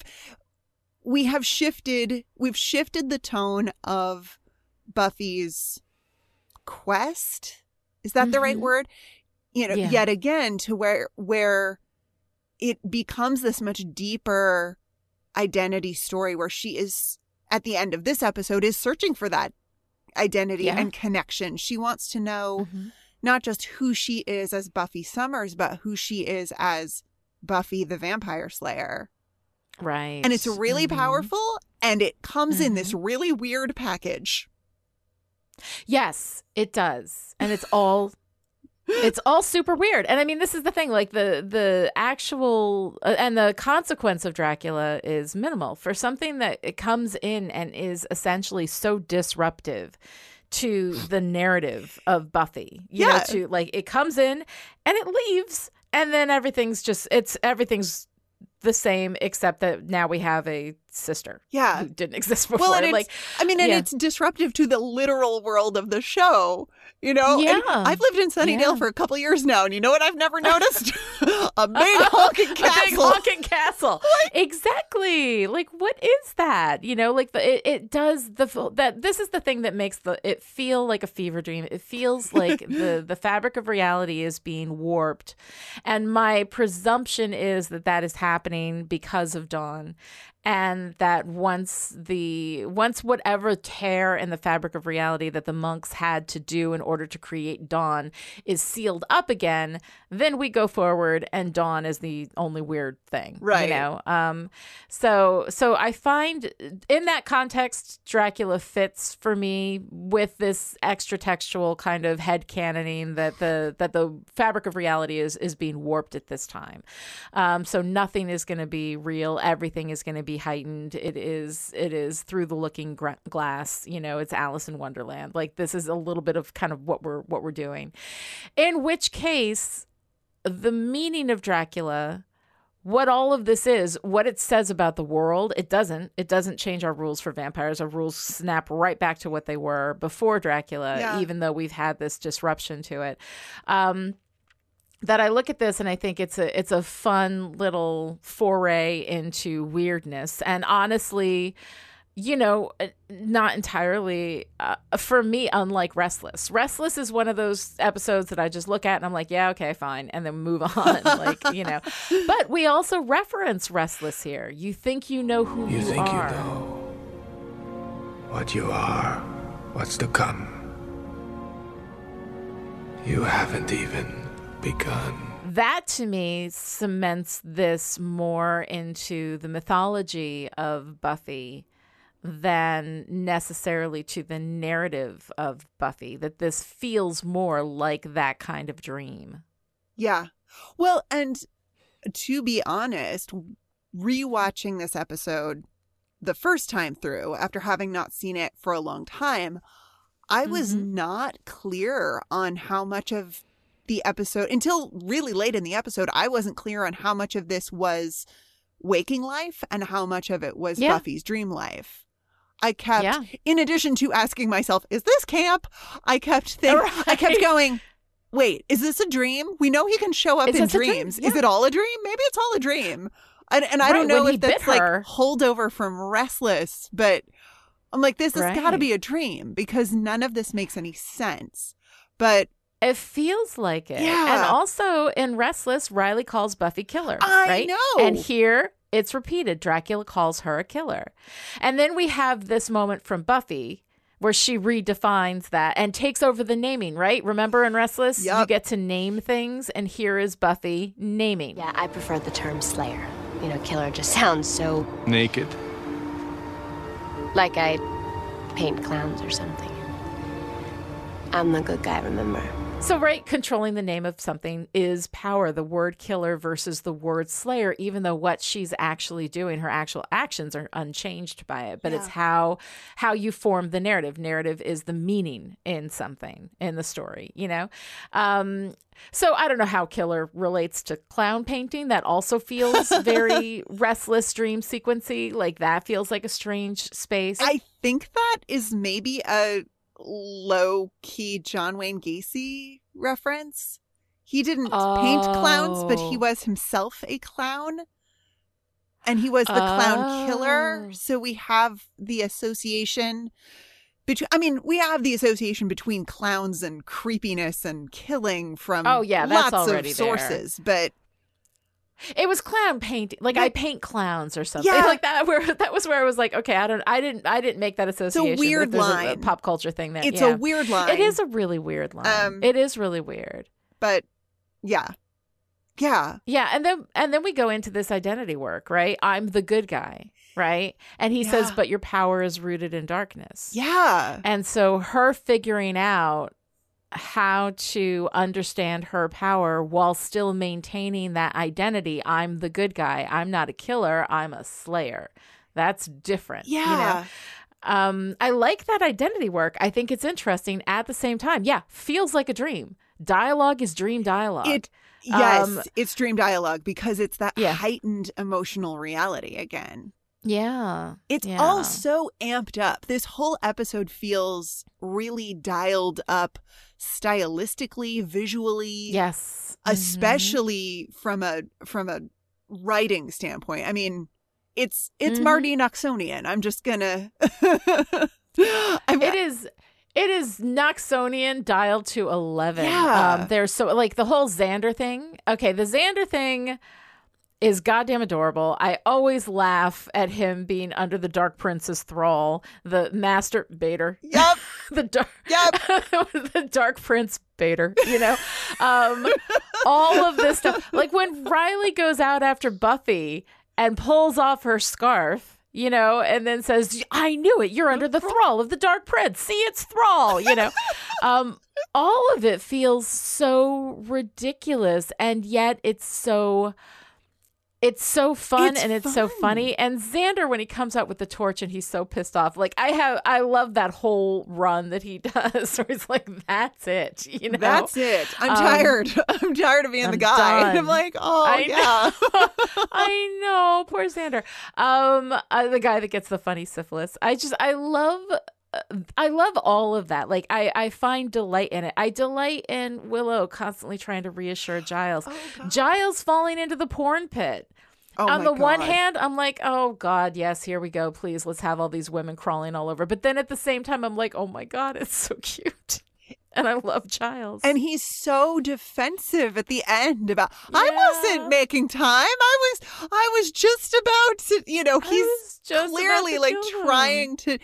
we have shifted we've shifted the tone of buffy's quest is that the right Mhm. word you know Yeah. yet again to where where it becomes this much deeper identity story where she is at the end of this episode is searching for that identity Yeah. and connection she wants to know Mm-hmm. not just who she is as Buffy Summers, but who she is as Buffy the Vampire Slayer. Right. And it's really Mhm. powerful and it comes in Mm-hmm. this really weird package. Yes, it does. And it's all it's all super weird. And I mean this is the thing like the the actual uh, and the consequence of Dracula is minimal for something that it comes in and is essentially so disruptive to the narrative of Buffy. You know, Yeah. to like it comes in and it leaves and then everything's just it's everything's the same except that now we have a sister. Yeah. who didn't exist before. Well, and like, I mean, and yeah. it's disruptive to the literal world of the show. You know, And Yeah. I've lived in Sunnydale Yeah. for a couple years now, and you know what I've never noticed? a big honking a castle. big honking castle. exactly. Like, what is that? You know, like the it, it does the that. This is the thing that makes the it feel like a fever dream. It feels like the the fabric of reality is being warped, and my presumption is that that is happening because of Dawn. And that once the once whatever tear in the fabric of reality that the monks had to do in order to create Dawn is sealed up again, then we go forward and Dawn is the only weird thing. Right. You know? Um so so I find in that context Dracula fits for me with this extra textual kind of head canoning that the that the fabric of reality is is being warped at this time. Um so nothing is gonna be real, everything is gonna be heightened. It is it is through the looking glass, you know, it's Alice in Wonderland. Like this is a little bit of kind of what we're what we're doing. In which case the meaning of Dracula what all of this is, what it says about the world, it doesn't. It doesn't change our rules for vampires. Our rules snap right back to what they were before Dracula, Yeah. even though we've had this disruption to it. Um, that I look at this and I think it's a it's a fun little foray into weirdness. And honestly, you know, uh, not entirely uh, for me. Unlike Restless, Restless is one of those episodes that I just look at and I'm like, yeah, okay, fine, and then move on. like you know, but we also reference Restless here. You think you know who you, are. You think are. you know what you are, what's to come. You haven't even begun. that to me cements this more into the mythology of Buffy than necessarily to the narrative of Buffy. That this feels more like that kind of dream. Yeah. Well, and to be honest, rewatching this episode the first time through after having not seen it for a long time, I was Mhm. not clear on how much of the episode until really late in the episode, I wasn't clear on how much of this was waking life and how much of it was Yeah. Buffy's dream life. I kept Yeah. in addition to asking myself, is this camp? I kept think I kept going, wait, is this a dream? We know he can show up Is in a dream? dreams. Is it all a dream? Maybe it's all a dream. And, and I don't know if that's like holdover from Restless, but I'm like, this has got to be a dream because none of this makes any sense. But It feels like it. Yeah. And also in Restless, Riley calls Buffy killer. I right? know. And here it's repeated. Dracula calls her a killer. And then we have this moment from Buffy where she redefines that and takes over the naming, right? Remember in Restless? You get to name things, and here is Buffy naming. Yeah, I prefer the term slayer. You know, killer just sounds so Naked? like I paint clowns or something. I'm the good guy, remember? So, right, controlling the name of something is power. The word killer versus the word slayer, even though what she's actually doing, her actual actions are unchanged by it. But it's how how you form the narrative. Narrative is the meaning in something in the story, you know. Um, so I don't know how killer relates to clown painting. That also feels very restless dream sequency. Like that feels like a strange space. I think that is maybe a low key John Wayne Gacy reference. He didn't paint clowns, but he Oh. was himself a clown. And he was the clown killer. Oh. So we have the association between I mean, we have the association between clowns and creepiness and killing from Oh, yeah, that's lots already of there. sources. But It was clown painting. Like I paint clowns or something. Yeah. Like that where that was where I was like, okay, I don't I didn't I didn't make that association. but weird there's a- a line. pop culture thing that it's yeah. a weird line. It is a really weird line. Um, it is really weird. but yeah. Yeah. Yeah, and then and then we go into this identity work, right? I'm the good guy, right? And he says, "But your power is rooted in darkness." Yeah. And so her figuring out how to understand her power while still maintaining that identity. I'm the good guy. I'm not a killer. I'm a slayer. That's different. you know? Yeah. Um, I like that identity work. I think it's interesting at the same time. Yeah, feels like a dream. Dialogue is dream dialogue. It yes, Um, it's dream dialogue because it's that Yeah. heightened emotional reality again. Yeah. It's yeah. all so amped up. This whole episode feels really dialed up stylistically, visually, Yes. Mhm. especially from a from a writing standpoint. I mean, it's it's Mhm. Marti Noxonian. I'm just gonna. It is. It is Noxonian dialed to eleven. Yeah. Um, there's so like the whole Xander thing. Okay, the Xander thing is goddamn adorable. I always laugh at him being under the Dark Prince's thrall, the Master Bader. Yep. the dark. Yep. the Dark Prince Bader. You know, um, all of this stuff. Like when Riley goes out after Buffy and pulls off her scarf. You know, and then says, "I knew it. You're under the thrall of the Dark Prince. See, it's thrall." You know, um, all of it feels so ridiculous, and yet it's so it's so fun It's and it's so funny. And Xander, when he comes out with the torch and he's so pissed off, like I have, I love that whole run that he does. Where he's like, "That's it," you know. That's it. I'm Um, tired. I'm tired of being the I'm guy. done. I'm like, oh I yeah. I know, poor Xander. Um, uh, the guy that gets the funny syphilis. I just, I love. uh, I love all of that. Like I, I find delight in it. I delight in Willow constantly trying to reassure Giles. Giles falling into the porn pit. Oh On the one hand, I'm like, oh God, yes, here we go. Please, let's have all these women crawling all over. But then at the same time, I'm like, oh my God, it's so cute. And I love Giles. And he's so defensive at the end about I wasn't making time. I was I was just about to you know, he's clearly like trying to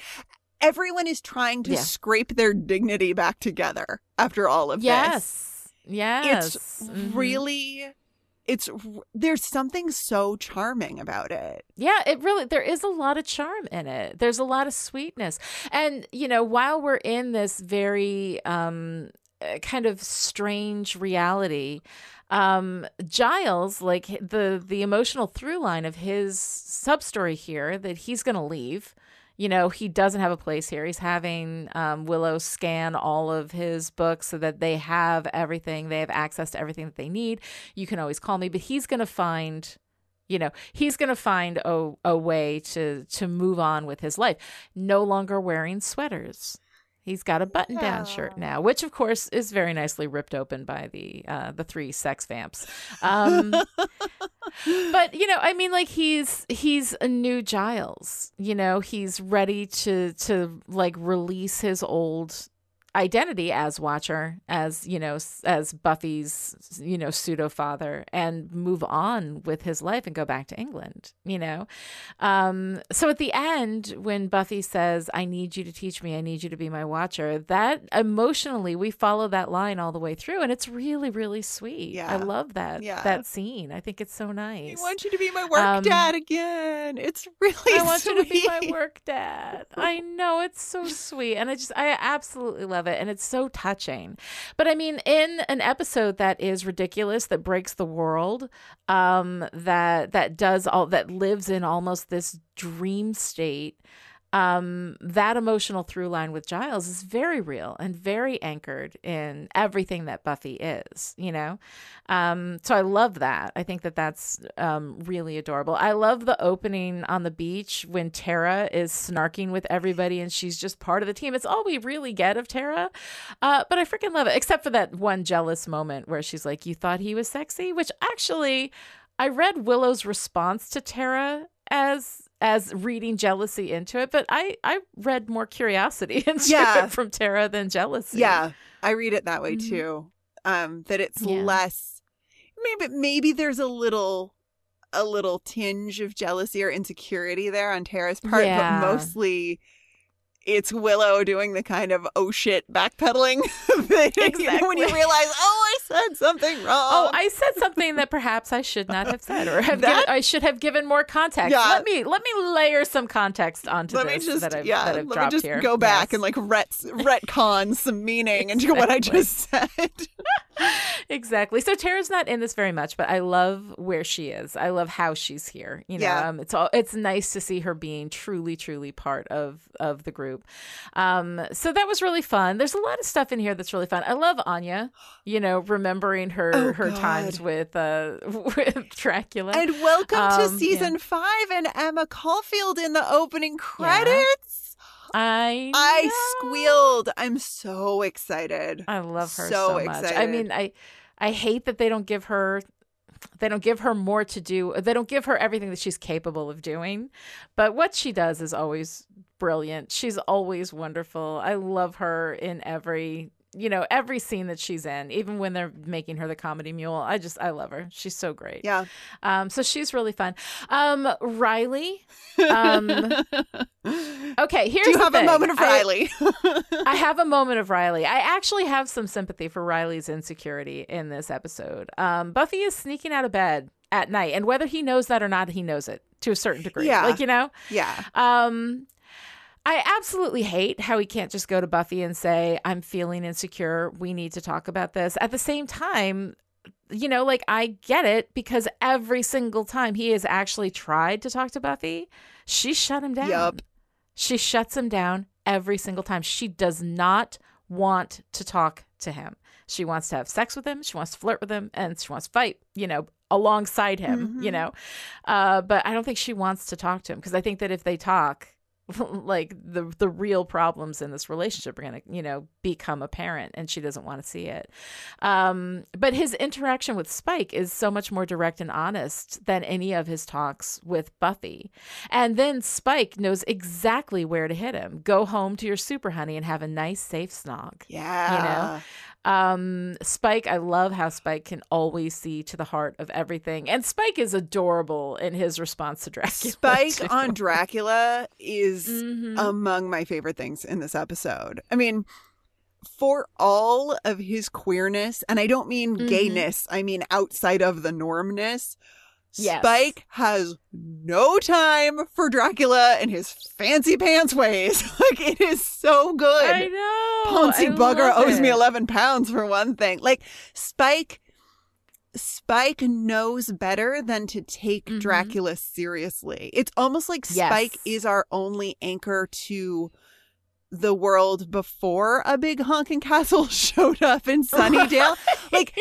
everyone is trying to Yeah. scrape their dignity back together after all of this. yes, yes, It's Mhm. really it's there's something so charming about it. Yeah, it really there is a lot of charm in it. There's a lot of sweetness. And you know, while we're in this very um uh, kind of strange reality, um Giles like the the emotional through line of his sub story here that he's going to leave you know he doesn't have a place here. He's having um, willow scan all of his books so that they have everything. They have access to everything that they need. You can always call me but he's going to find you know he's going to find a, a way to to move on with his life. No longer wearing sweaters he's got a button down shirt now which of course is very nicely ripped open by the uh the three sex vamps. Um but you know i mean like he's he's a new giles you know? He's ready to to like release his old identity as watcher as you know as buffy's you know pseudo father and move on with his life and go back to england you know um so at the end when buffy says i need you to teach me i need you to be my watcher that emotionally we follow that line all the way through and it's really really sweet Yeah. i love that Yeah. that scene i think it's so nice. I want you to be my work Um, dad again. It's really I want sweet. you to be my work dad. I know it's so sweet, and I just I absolutely love it, and it's so touching. But I mean, in an episode that is ridiculous, that breaks the world, um, that that does all that lives in almost this dream state. Um, that emotional through line with Giles is very real and very anchored in everything that Buffy is, you know? Um, so I love that. I think that that's um, really adorable. I love the opening on the beach when Tara is snarking with everybody and she's just part of the team. It's all we really get of Tara. Uh, but I freaking love it, except for that one jealous moment where she's like, You thought he was sexy? Which actually, I read Willow's response to Tara as as reading jealousy into it, but I I read more curiosity into Yeah. it from Tara than jealousy. Yeah, I read it that way Mhm. too. Um, that it's Yeah. less. Maybe maybe there's a little, a little tinge of jealousy or insecurity there on Tara's part, Yeah. but mostly. It's Willow doing the kind of oh shit backpedaling thing when you realize oh I said something wrong. Oh, I said something that perhaps I should not have said, or have That- given, I should have given more context. Yeah. Let me let me layer some context onto let me this just that I've, yeah that I've let me dropped just here. go back Yes. and like ret retcon some meaning into what I just said. Exactly. So Tara's not in this very much, but I love where she is. I love how she's here. You know, Yeah. um, it's all it's nice to see her being truly, truly part of of the group. Um, so that was really fun. There's a lot of stuff in here that's really fun. I love Anya. You know, remembering her Oh, her God. times with uh with Dracula. And welcome to Um, season yeah. five and Emma Caulfield in the opening credits. I I know. squealed. I'm so excited. I love her So so, much. I mean, I I hate that they don't give her they don't give her more to do. They don't give her everything that she's capable of doing. But what she does is always brilliant. She's always wonderful. I love her in every you know, every scene that she's in, even when they're making her the comedy mule. I just I love her. She's so great. Yeah. Um, so she's really fun. Um, Riley. Um, okay, here's Do you have a moment of Riley? I have a moment of Riley. I actually have some sympathy for Riley's insecurity in this episode. Um, Buffy is sneaking out of bed at night, and whether he knows that or not, he knows it to a certain degree. Yeah. Like, you know? yeah. Um, I absolutely hate how he can't just go to Buffy and say, I'm feeling insecure. We need to talk about this. At the same time, you know, like I get it because every single time he has actually tried to talk to Buffy, she shut him down. Yup. She shuts him down every single time. She does not want to talk to him. She wants to have sex with him. She wants to flirt with him, and she wants to fight. You know, alongside him. You know, uh, but I don't think she wants to talk to him because I think that if they talk, like the the real problems in this relationship are going to you know become apparent and she doesn't want to see it. Um but his interaction with spike is so much more direct and honest than any of his talks with buffy. And then spike knows exactly where to hit him. Go home to your super honey and have a nice safe snog. Yeah. Um spike i love how spike can always see to the heart of everything and spike is adorable in his response to dracula Spike too. on Dracula is Mhm. among my favorite things in this episode. I mean, for all of his queerness, and I don't mean Mhm. gayness, I mean outside of the normness. Yes. Spike has no time for Dracula and his fancy pants ways. like it is so good. I know. Poncy I bugger owes me 11 pounds for one thing. Like Spike Spike knows better than to take Mhm. Dracula seriously. It's almost like Yes. Spike is our only anchor to the world before a big honking castle showed up in Sunnydale. Like.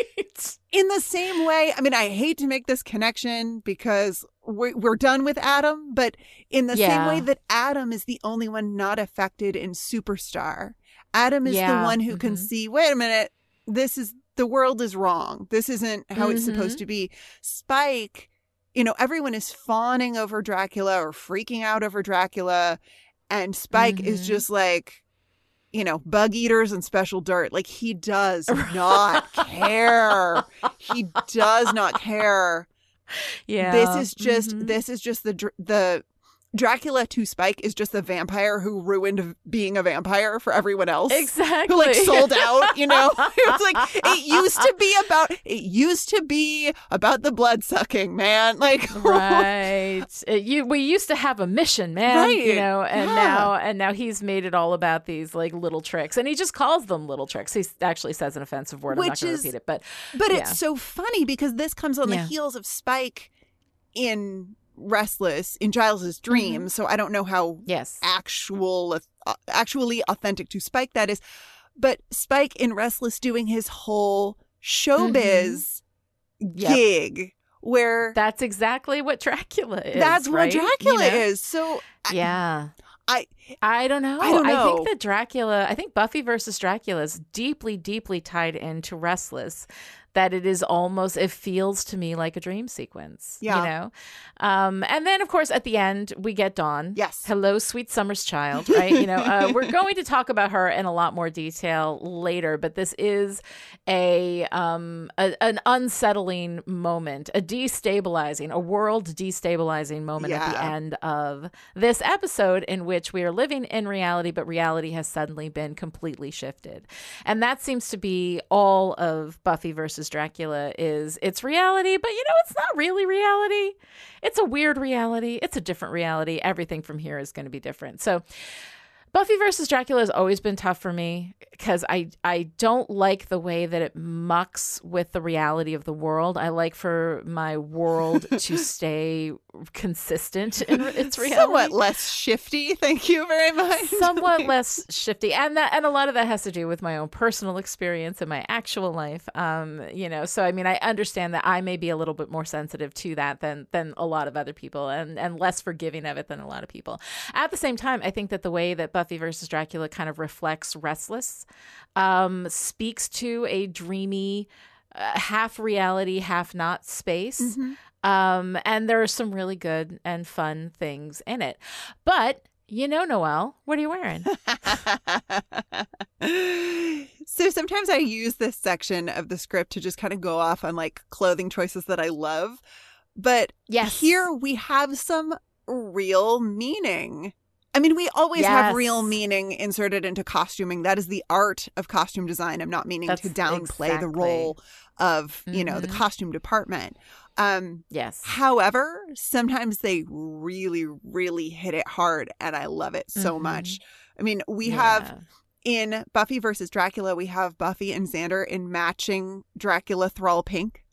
In the same way, I mean, I hate to make this connection because we're, we're done with Adam, but in the same way that Adam is the only one not affected in Superstar, Adam is the one who can Mhm. see, wait a minute, this is the world is wrong. This isn't how it's supposed to be. Spike, you know, everyone is fawning over Dracula or freaking out over Dracula, and Spike is Mhm. just like, you know, bug eaters and special dirt. Like he does not care. He does not care. yeah. This is just Mhm. this is just the the Dracula to Spike is just the vampire who ruined being a vampire for everyone else. exactly Who like sold out, you know? it's like it used to be about it used to be about the blood sucking, man. Like right. It- you we used to have a mission, man. Right. You know, and Yeah. now and now he's made it all about these like little tricks, and he just calls them little tricks. He actually says an offensive word. I'm not Which going to is- repeat it, but But Yeah. it's so funny because this comes on the heels of Spike in Restless in Giles's Mm-hmm. dream. So I don't know how yes, actual uh, actually authentic to Spike that is. But Spike in Restless doing his whole showbiz Mm-hmm. Yep. gig where that's exactly what Dracula is. that's right? what Dracula You know? is. So Yeah. I I don't know. I don't know. think that Dracula, I think Buffy versus Dracula is deeply, deeply tied into Restless. That it is almost, it feels to me like a dream sequence. Yeah. You know? Um, and then, of course, at the end, we get Dawn. Yes. Hello, sweet summer's child, right? you know, uh, we're going to talk about her in a lot more detail later, but this is a, um, a an unsettling moment, a destabilizing, a world destabilizing moment at the end of this episode in which we are living in reality, but reality has suddenly been completely shifted. And that seems to be all of Buffy versus Dracula is it's reality, but you know, it's not really reality. It's a weird reality. It's a different reality. Everything from here is going to be different. So Buffy versus Dracula has always been tough for me because I I don't like the way that it mucks with the reality of the world. I like for my world to stay consistent in its reality. Somewhat less shifty. Thank you very much. somewhat less shifty and that and a lot of that has to do with my own personal experience and my actual life um you know so i mean i understand that i may be a little bit more sensitive to that than than a lot of other people and and less forgiving of it than a lot of people at the same time i think that the way that buffy versus dracula kind of reflects restless um speaks to a dreamy uh, half reality half not space um and there are some really good and fun things in it but you know, Noelle, what are you wearing? so sometimes I use this section of the script to just kind of go off on like clothing choices that I love. But Yes. here we have some real meaning. I mean, we always have real meaning inserted into costuming. That is the art of costume design. I'm not meaning to That's downplay the role of, you know, the Mhm. costume department. Um, yes. However, sometimes they really, really hit it hard, and I love it so Mhm. much. I mean, we have in Buffy versus Dracula, we have Buffy and Xander in matching Dracula thrall pink.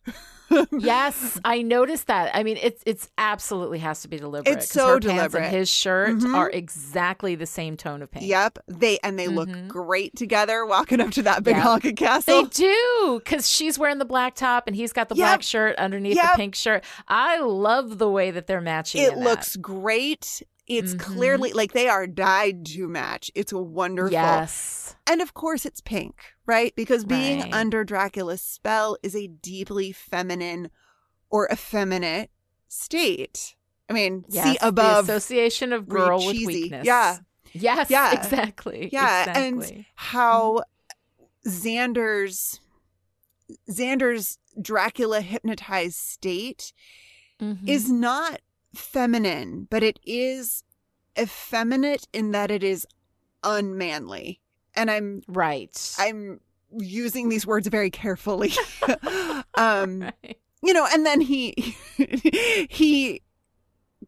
Yes, I noticed that. I mean, it's it's absolutely has to be deliberate. It's so deliberate. And his shirt Mhm. are exactly the same tone of pink. Yep, they and they look Mhm. great together walking up to that big Yep. honking They do, because she's wearing the black top and he's got the black shirt underneath Yep. the pink shirt. I love the way that they're matching. It in that. looks great. It's Mhm. clearly like they are dyed to match. It's a wonderful. yes, And of course, it's pink, right? Because being Right. under Dracula's spell is a deeply feminine or effeminate state. I mean, yes. see above. the association of girl with cheesy. weakness. Yeah. Yes. Yeah. Exactly. yeah, Exactly. and how Xander's Xander's Dracula hypnotized state Mhm. is not feminine, but it is effeminate in that it is unmanly. And I'm right. I'm using these words very carefully. um, Right. you know, and then he he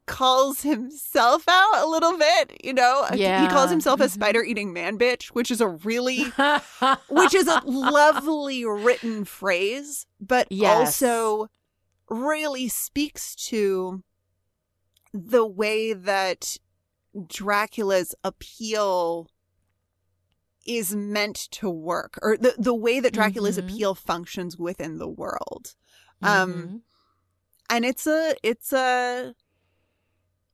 calls himself out a little bit, you know. Yeah. He calls himself a Mhm. spider-eating man bitch, which is a really which is a lovely written phrase, but Yes. also really speaks to the way that Dracula's appeal is meant to work or the, the way that Dracula's Mhm. appeal functions within the world. Um Mhm. and it's a it's a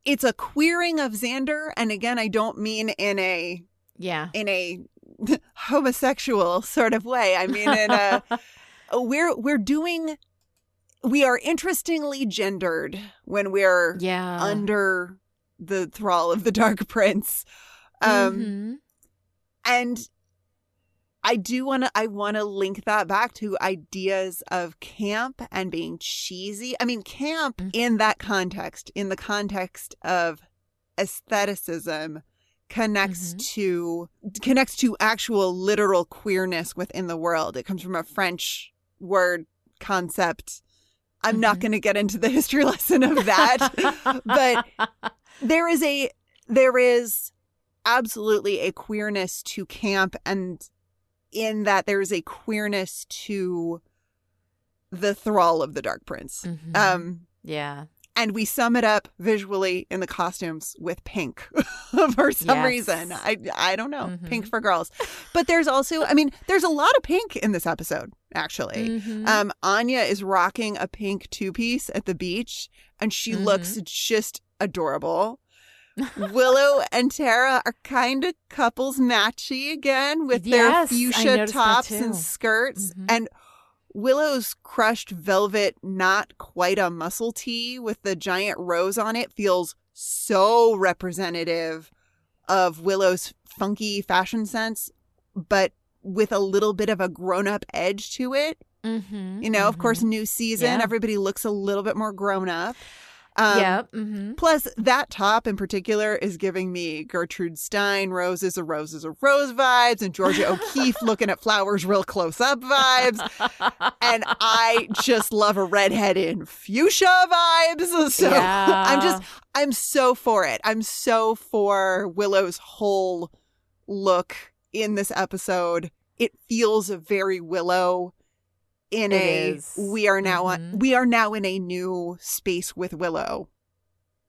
it's a queering of Xander and again I don't mean in a yeah. in a homosexual sort of way. I mean in a we're we're doing we are interestingly gendered when we're Yeah. under the thrall of the dark prince. Um Mhm. and I do want to I want to link that back to ideas of camp and being cheesy. I mean camp Mhm. in that context, in the context of aestheticism connects Mhm. to connects to actual literal queerness within the world. It comes from a French word concept. I'm not Mhm. going to get into the history lesson of that, but there is a there is absolutely a queerness to camp and in that there is a queerness to the thrall of the dark prince Mhm. um yeah. And we sum it up visually in the costumes with pink for some Yes. reason i i don't know Mhm. pink for girls but there's also i mean there's a lot of pink in this episode actually Mhm. um anya is rocking a pink two-piece at the beach and she looks just adorable Willow and Tara are kind of couples matchy again with Yes, their fuchsia tops and skirts. Mhm. And Willow's crushed velvet, not quite a muscle tee with the giant rose on it, feels so representative of Willow's funky fashion sense, but with a little bit of a grown up edge to it. Mhm. You know, of Mhm. course, new season, Yeah. everybody looks a little bit more grown up. Um, yeah. hmm Plus, that top in particular is giving me Gertrude Stein, Roses a Rose is a Rose vibes, and Georgia O'Keeffe looking at flowers real close up vibes. And I just love a redhead in fuchsia vibes. So Yeah. I'm just, I'm so for it. I'm so for Willow's whole look in this episode. It feels very Willow in It a is. we are now on Mhm. we are now in a new space with Willow.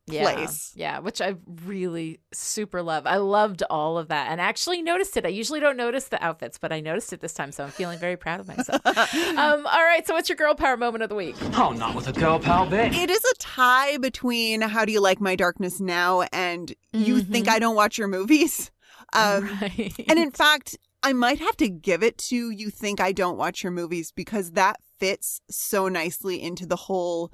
place. Yeah, which I really super love. I loved all of that and actually noticed it. I usually don't notice the outfits, but I noticed it this time, so I'm feeling very proud of myself. um, all right, so what's your girl power moment of the week? Oh, not with a girl pal bit. It is a tie between How Do You Like My Darkness Now and You Think I Don't Watch Your Movies. Um, right. And in fact, I might have to give it to You Think I Don't Watch Your Movies because that fits so nicely into the whole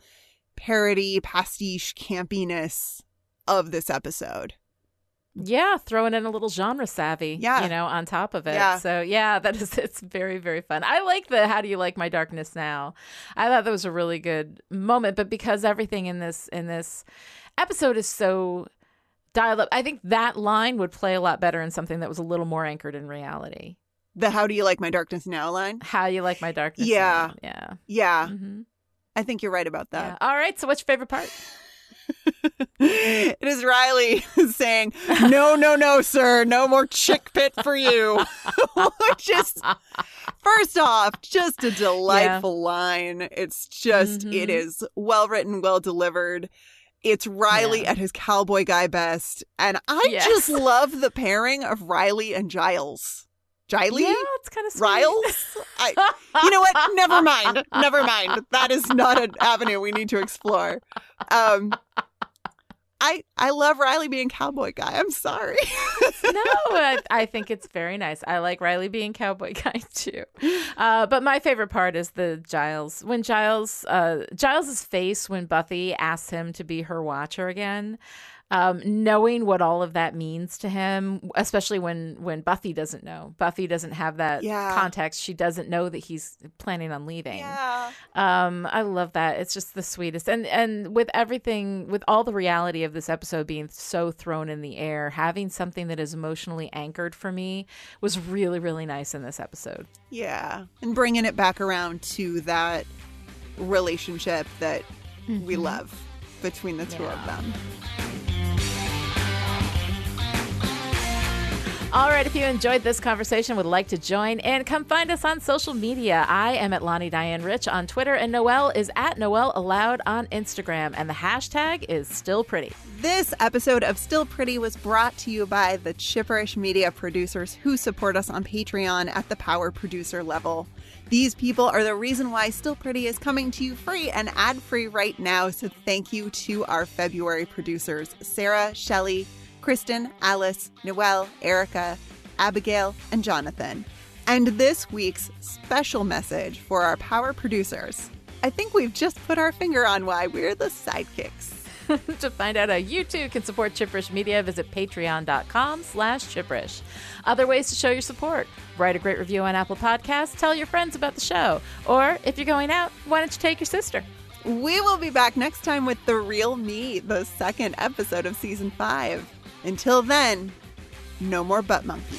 parody, pastiche, campiness of this episode. Yeah, throwing in a little genre savvy, Yeah. you know, on top of it. Yeah. So yeah, that is it's very very fun. I like the how do you like my darkness now? I thought that was a really good moment, but because everything in this in this episode is so dialed up, I think that line would play a lot better in something that was a little more anchored in reality. The How Do You Like My Darkness Now line? How do you like my darkness? Yeah. now. yeah, Yeah, hmm I think you're right about yeah. that. All right. So what's your favorite part? it is Riley saying, No, no, no, sir, no more chick pit for you. just, first off, just a delightful line. It's just, it Mhm. is well written, well delivered. It's Riley Yeah. at his cowboy guy best. And I Yes. just love the pairing of Riley and Giles. Giley? Yeah, it's kind of sweet. Riles? I, you know what? Never mind. Never mind. That is not an avenue we need to explore. Um, I I love Riley being cowboy guy. I'm sorry. no, I, I think it's very nice. I like Riley being cowboy guy too. Uh, but my favorite part is the Giles when Giles uh, Giles's face when Buffy asks him to be her watcher again. Um, knowing what all of that means to him, especially when when Buffy doesn't know, Buffy doesn't have that Yeah. context. She doesn't know that he's planning on leaving. yeah. Um, I love that. It's just the sweetest. And and with everything with all the reality of this episode being so thrown in the air, having something that is emotionally anchored for me was really really nice in this episode. Yeah. And bringing it back around to that relationship that we love between the two of Mm-hmm. Them. All right, if you enjoyed this conversation, would like to join in, come find us on social media. I am at Lani Diane Rich on Twitter, and Noelle is at Noelle Aloud on Instagram, and the hashtag is still pretty. This episode of Still Pretty was brought to you by the Chipperish Media producers who support us on Patreon at the power producer level. These people are the reason why Still Pretty is coming to you free and ad free right now. So thank you to our February producers Sarah, Shelley, Kristen, Alice, Noelle, Erica, Abigail, and Jonathan. And this week's special message for our power producers. I think we've just put our finger on why we're the sidekicks. to find out how you too can support Chipperish Media, visit patreon.com slash chipperish. Other ways to show your support. Write a great review on Apple Podcasts, tell your friends about the show. Or if you're going out, why don't you take your sister? We will be back next time with The Real Me, the second episode of season five. Until then, no more butt monkey.